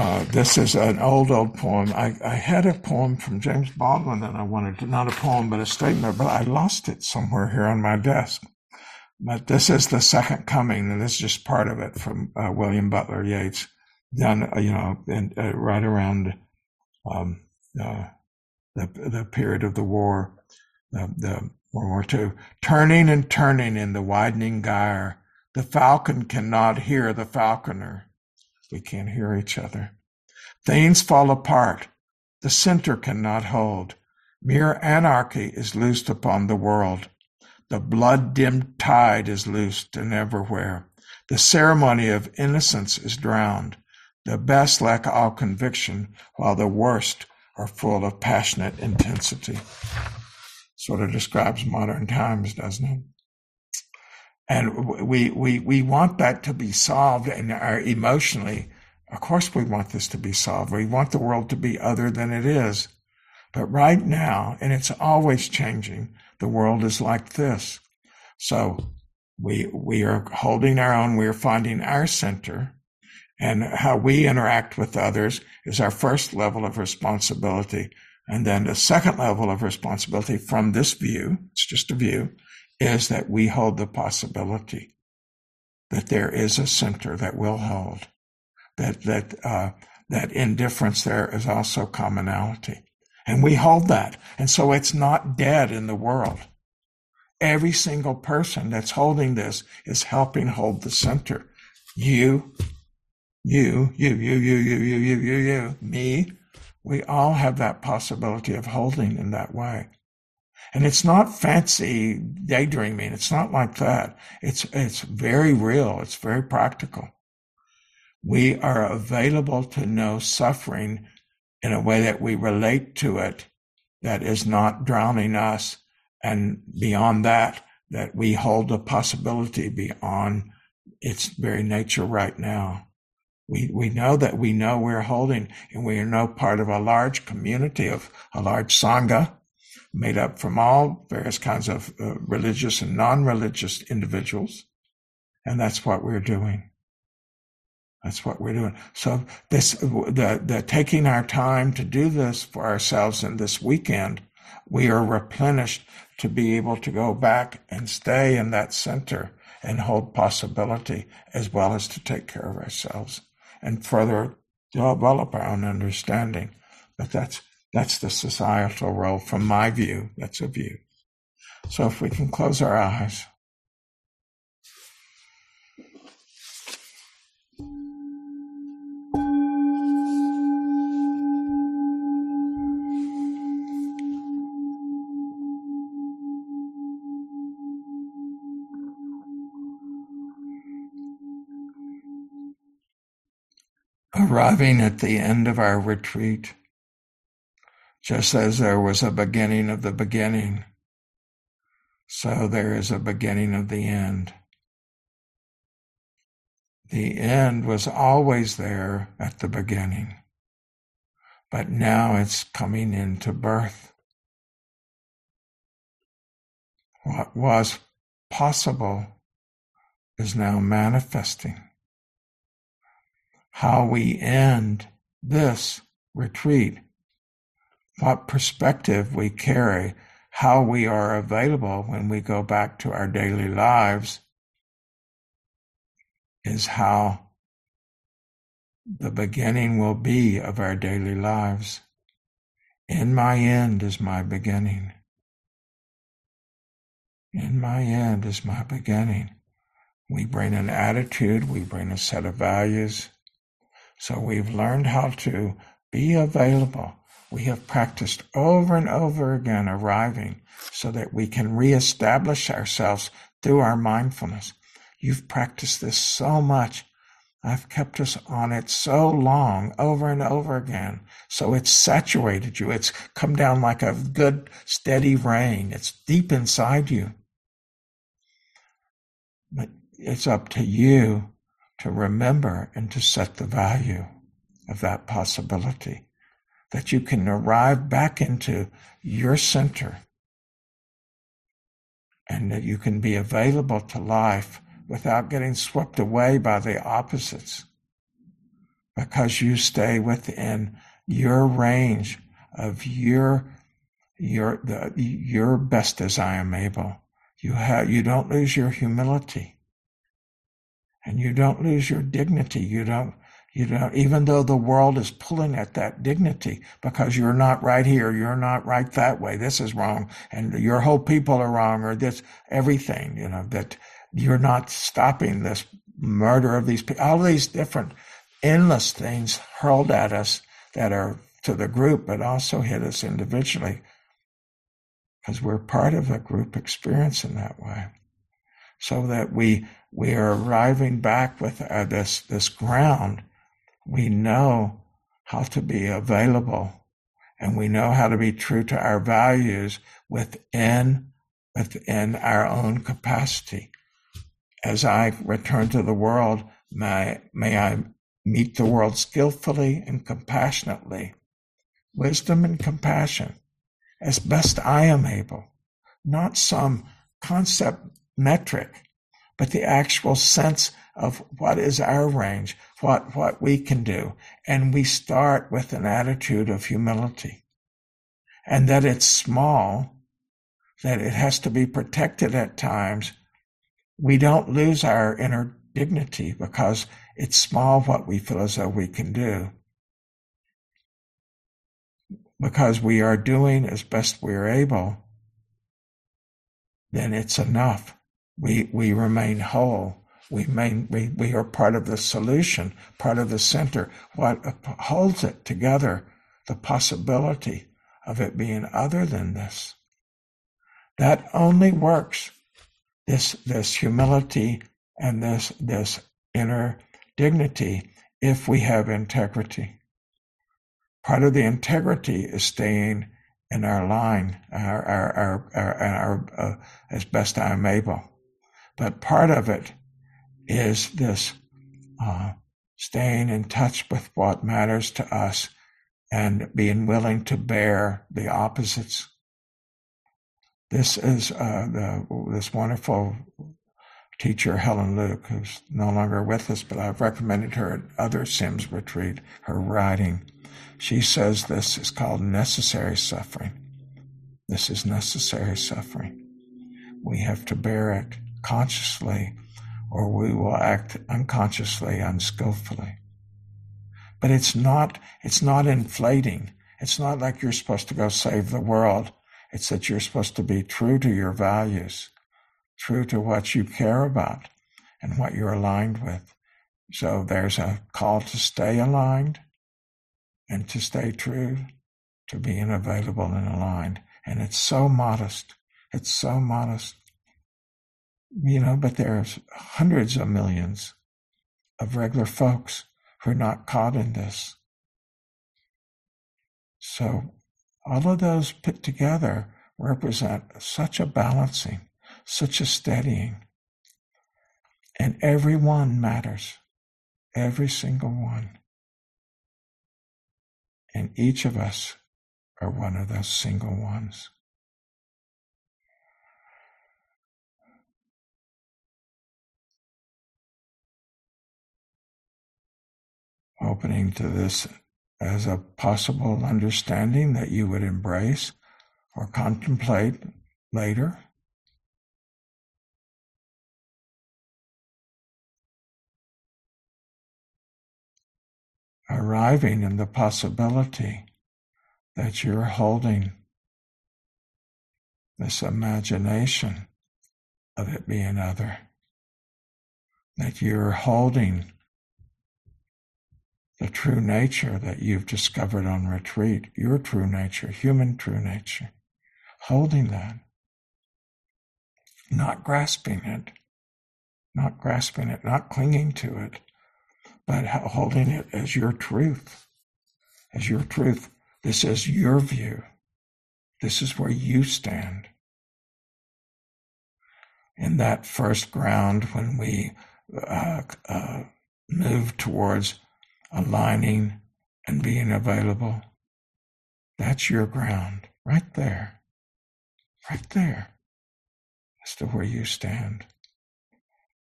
uh, this is an old, old poem. I, I had a poem from James Baldwin that I wanted to, not a poem, but a statement, but I lost it somewhere here on my desk. But this is the second coming, and this is just part of it from uh, William Butler Yeats, done, uh, you know, uh, right around um, uh, the the period of the war, the, the World War II. Turning and turning in the widening gyre, the falcon cannot hear the falconer. We can't hear each other. Things fall apart. The center cannot hold. Mere anarchy is loosed upon the world. The blood-dimmed tide is loosed and everywhere. The ceremony of innocence is drowned. The best lack all conviction, while the worst are full of passionate intensity. Sort of describes modern times, doesn't it? And we, we, we want that to be solved and our emotionally. Of course, we want this to be solved. We want the world to be other than it is. But right now, and it's always changing, the world is like this. So we, we are holding our own. We are finding our center and how we interact with others is our first level of responsibility. And then the second level of responsibility from this view, it's just a view, is that we hold the possibility that there is a center that will hold, that, that, uh, that indifference there is also commonality. And we hold that. And so it's not dead in the world. Every single person that's holding this is helping hold the center. You, you, you, you, you, you, you, you, you, you, me. We all have that possibility of holding in that way. And it's not fancy daydreaming. It's not like that. It's, it's very real. It's very practical. We are available to know suffering in a way that we relate to it that is not drowning us. And beyond that, that we hold a possibility beyond its very nature right now. We, we know that we know we're holding and we are no part of a large community of a large Sangha made up from all various kinds of uh, religious and non-religious individuals. And that's what we're doing. That's what we're doing. So this, the, the taking our time to do this for ourselves in this weekend, we are replenished to be able to go back and stay in that center and hold possibility as well as to take care of ourselves and further develop our own understanding. But that's, that's the societal role from my view. That's a view. So if we can close our eyes. arriving at the end of our retreat, just as there was a beginning of the beginning, so there is a beginning of the end. The end was always there at the beginning, but now it's coming into birth. What was possible is now manifesting how we end this retreat, what perspective we carry, how we are available when we go back to our daily lives is how the beginning will be of our daily lives. In my end is my beginning. In my end is my beginning. We bring an attitude, we bring a set of values, so we've learned how to be available. We have practiced over and over again arriving so that we can reestablish ourselves through our mindfulness. You've practiced this so much. I've kept us on it so long, over and over again. So it's saturated you. It's come down like a good, steady rain. It's deep inside you. But it's up to you to remember and to set the value of that possibility that you can arrive back into your center and that you can be available to life without getting swept away by the opposites, because you stay within your range of your your the your best as I am able. You have you don't lose your humility. And you don't lose your dignity. You don't you don't even though the world is pulling at that dignity because you're not right here, you're not right that way. This is wrong, and your whole people are wrong, or this everything, you know, that you're not stopping this murder of these people, all these different endless things hurled at us that are to the group, but also hit us individually because we're part of a group experience in that way. So that we we are arriving back with uh, this this ground. We know how to be available, and we know how to be true to our values within within our own capacity. As I return to the world, may may I meet the world skillfully and compassionately, wisdom and compassion as best I am able, not some concept metric, but the actual sense of what is our range, what, what we can do. And we start with an attitude of humility and that it's small, that it has to be protected at times. We don't lose our inner dignity because it's small what we feel as though we can do because we are doing as best we are able, then it's enough. We, we remain whole. We, remain, we, we are part of the solution, part of the center. What holds it together, the possibility of it being other than this. That only works. This, this humility and this, this inner dignity if we have integrity. Part of the integrity is staying in our line, our, our, our, our, uh, as best I am able. But part of it is this uh, staying in touch with what matters to us and being willing to bear the opposites. This is uh, the, this wonderful teacher, Helen Luke, who's no longer with us, but I've recommended her at other Sims retreat, her writing. She says this is called necessary suffering. This is necessary suffering. We have to bear it consciously or we will act unconsciously, unskillfully. But it's not, it's not inflating. It's not like you're supposed to go save the world. It's that you're supposed to be true to your values, true to what you care about and what you're aligned with. So there's a call to stay aligned and to stay true to being available and aligned. And it's so modest. It's so modest. You know, but there are hundreds of millions of regular folks who are not caught in this. So all of those put together represent such a balancing, such a steadying. And every one matters. Every single one. And each of us are one of those single ones. Opening to this as a possible understanding that you would embrace or contemplate later. arriving in the possibility that you're holding this imagination of it being other, that you're holding the true nature that you've discovered on retreat, your true nature, human true nature, holding that, not grasping it, not grasping it, not clinging to it, but holding it as your truth, as your truth. This is your view. This is where you stand. In that first ground, when we uh, uh, move towards aligning and being available, that's your ground right there, right there, as to where you stand.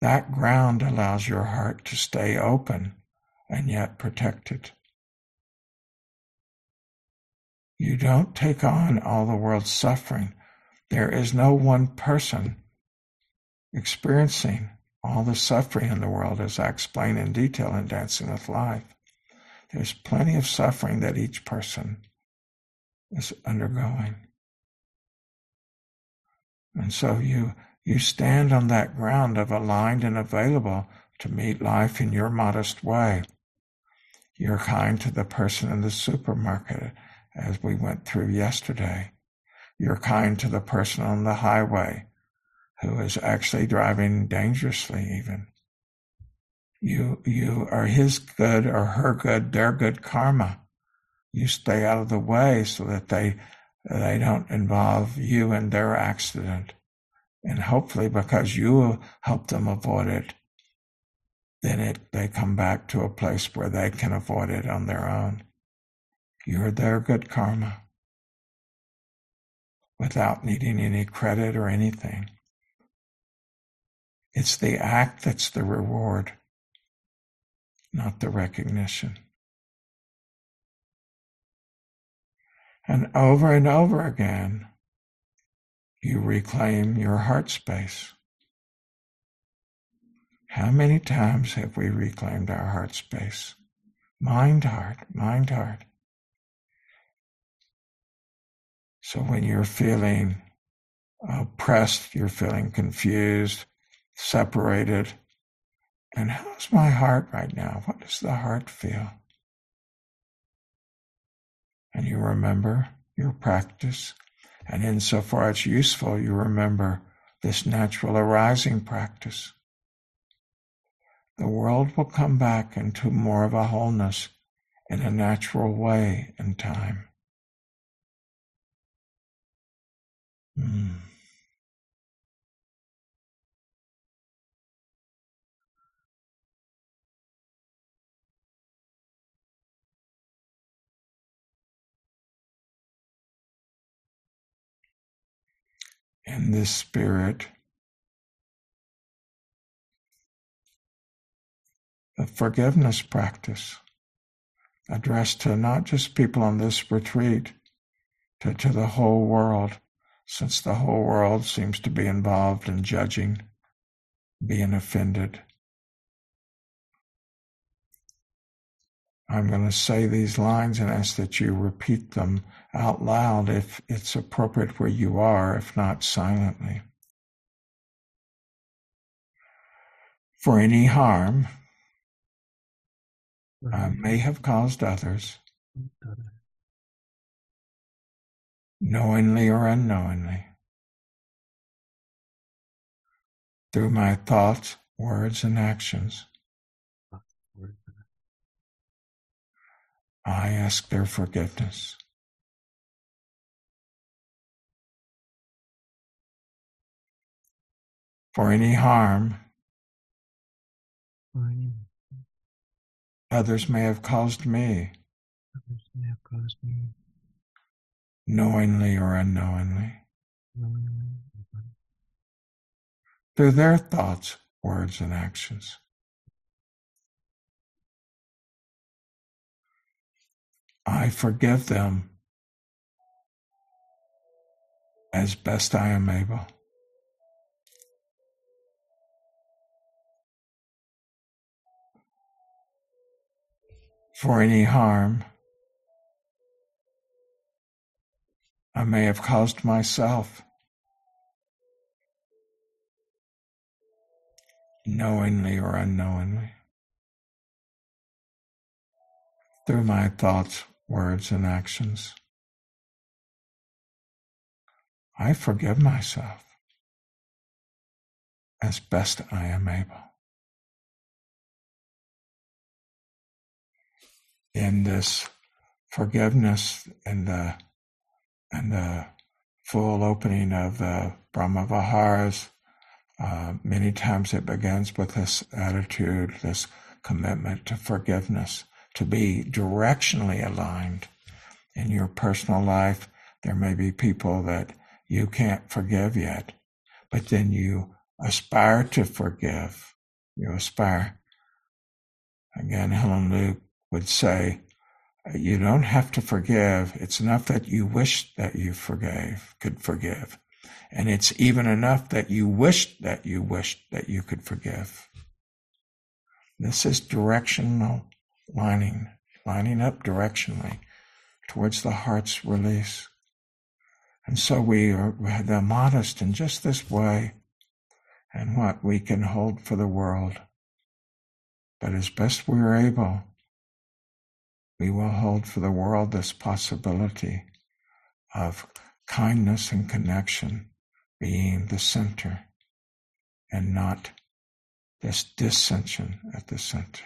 That ground allows your heart to stay open and yet protected. You don't take on all the world's suffering. There is no one person experiencing all the suffering in the world, as I explain in detail in Dancing with Life. There's plenty of suffering that each person is undergoing. And so you you stand on that ground of aligned and available to meet life in your modest way. You're kind to the person in the supermarket as we went through yesterday. You're kind to the person on the highway who is actually driving dangerously even. You, you are his good or her good, their good karma. You stay out of the way so that they, they don't involve you in their accident. And hopefully because you help them avoid it, then it, they come back to a place where they can avoid it on their own. You're their good karma without needing any credit or anything. It's the act that's the reward, not the recognition. And over and over again, you reclaim your heart space. How many times have we reclaimed our heart space? Mind heart, mind heart. So when you're feeling oppressed, you're feeling confused, separated. And how's my heart right now? What does the heart feel? And you remember your practice. And insofar it's useful, you remember this natural arising practice. The world will come back into more of a wholeness in a natural way in time. Mm. In this spirit the forgiveness practice addressed to not just people on this retreat, to, to the whole world, since the whole world seems to be involved in judging, being offended. I'm going to say these lines and ask that you repeat them out loud if it's appropriate where you are, if not silently. For any harm I may have caused others, knowingly or unknowingly, through my thoughts, words, and actions. I ask their forgiveness. For any harm others may have caused me, others may have caused me, knowingly or unknowingly, knowingly through their thoughts, words, and actions. I forgive them as best I am able. For any harm I may have caused myself, knowingly or unknowingly, through my thoughts, words, and actions. I forgive myself as best I am able. In this forgiveness and the and the full opening of the Brahma Viharas, uh, many times it begins with this attitude, this commitment to forgiveness to be directionally aligned in your personal life. There may be people that you can't forgive yet, but then you aspire to forgive. You aspire. Again, Helen Luke would say, you don't have to forgive. It's enough that you wish that you forgave, could forgive. And it's even enough that you wished that you wished that you could forgive. This is directional lining, lining up directionally towards the heart's release. And so we are the modest in just this way and what we can hold for the world. But as best we are able, we will hold for the world this possibility of kindness and connection being the center and not this dissension at the center.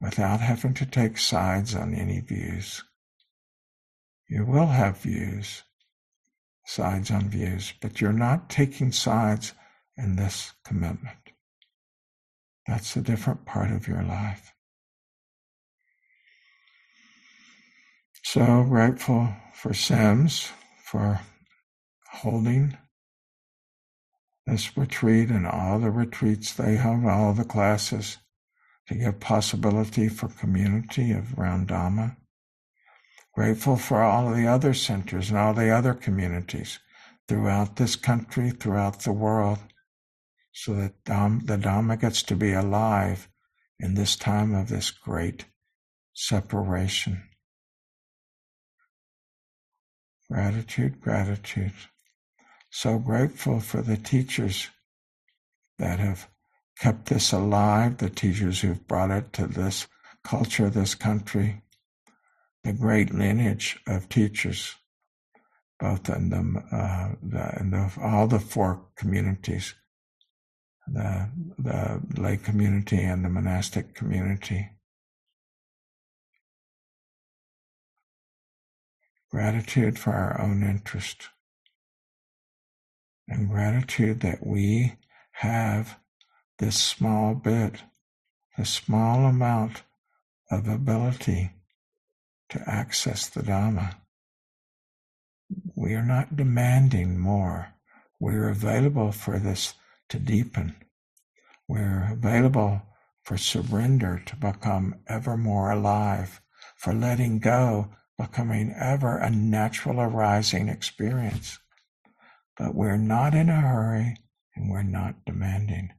Without having to take sides on any views. You will have views, sides on views, but you're not taking sides in this commitment. That's a different part of your life. So grateful for Sims for holding this retreat and all the retreats they have, all the classes to give possibility for community of around Dhamma. Grateful for all of the other centers and all the other communities throughout this country, throughout the world, so that the Dhamma gets to be alive in this time of this great separation. Gratitude, gratitude. So grateful for the teachers that have kept this alive, the teachers who've brought it to this culture, this country, the great lineage of teachers, both in the, uh, the, in the all the four communities, the the lay community and the monastic community. gratitude for our own interest, and gratitude that we have this small bit, the small amount of ability to access the Dhamma. We are not demanding more. We're available for this to deepen. We're available for surrender to become ever more alive, for letting go becoming ever a natural arising experience. But we're not in a hurry and we're not demanding.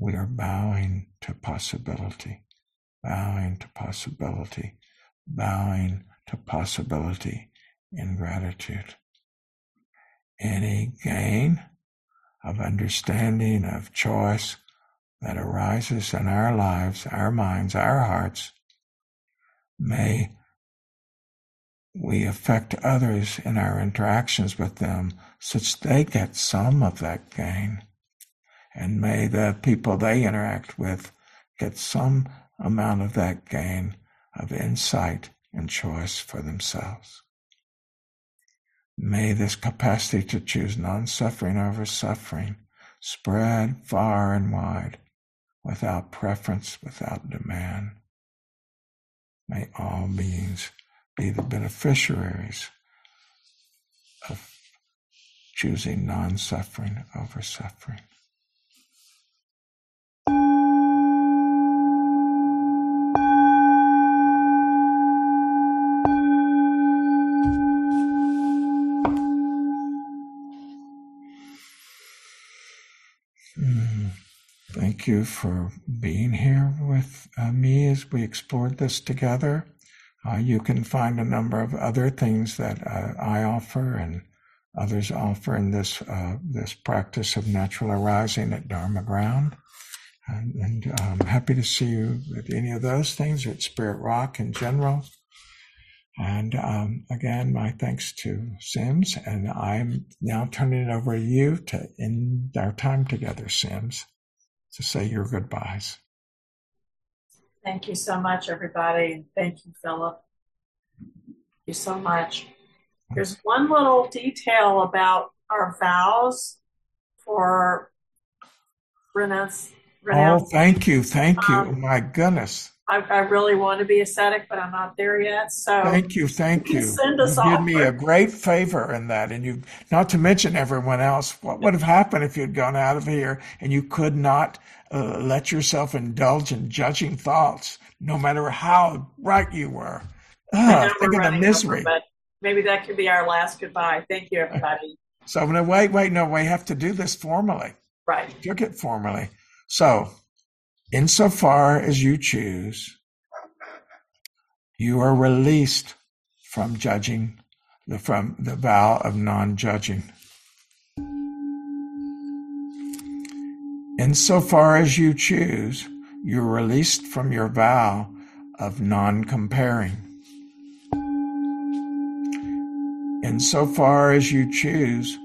We are bowing to possibility, bowing to possibility, bowing to possibility in gratitude. Any gain of understanding, of choice that arises in our lives, our minds, our hearts, may we affect others in our interactions with them such they get some of that gain. And may the people they interact with get some amount of that gain of insight and choice for themselves. May this capacity to choose non suffering over suffering spread far and wide without preference, without demand. May all beings be the beneficiaries of choosing non suffering over suffering. You for being here with uh, me as we explored this together. Uh, you can find a number of other things that uh, I offer and others offer in this uh, this practice of natural arising at Dharma Ground. And, and I'm happy to see you at any of those things at Spirit Rock in general. And um, again, my thanks to Sims. And I'm now turning it over to you to end our time together, Sims, to say your goodbyes. Thank you so much, everybody. And thank you, Phillip. Thank you so much. There's one little detail about our vows for Rena's. Oh, thank you. Thank you. Um, My goodness. I, I, really want to be ascetic, but I'm not there yet. So thank you, thank you. Send us you did me a great favor in that, and you not to mention everyone else. What would have happened if you'd gone out of here and you could not uh, let yourself indulge in judging thoughts, no matter how right you were. I Ah, think of the misery. over, but maybe that could be our last goodbye. Thank you, everybody. So no, wait, wait, no, we have to do this formally. Right. Took it formally. So, insofar as you choose, you are released from judging, from the vow of non-judging. Insofar as you choose, you're released from your vow of non-comparing. Insofar as you choose,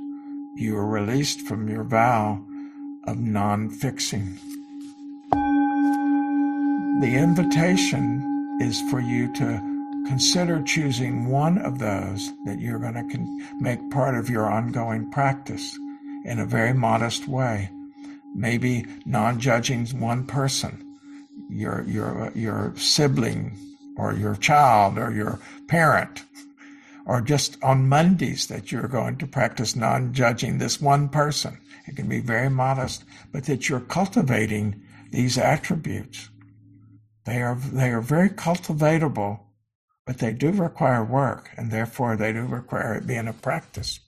you are released from your vow of non fixing. The invitation is for you to consider choosing one of those that you're going to con- make part of your ongoing practice in a very modest way. Maybe non judging one person, your, your, your sibling, or your child, or your parent or just on Mondays that you're going to practice non judging this one person. It can be very modest, but that you're cultivating these attributes. They are, they are very cultivatable, but they do require work, and therefore they do require it being a practice.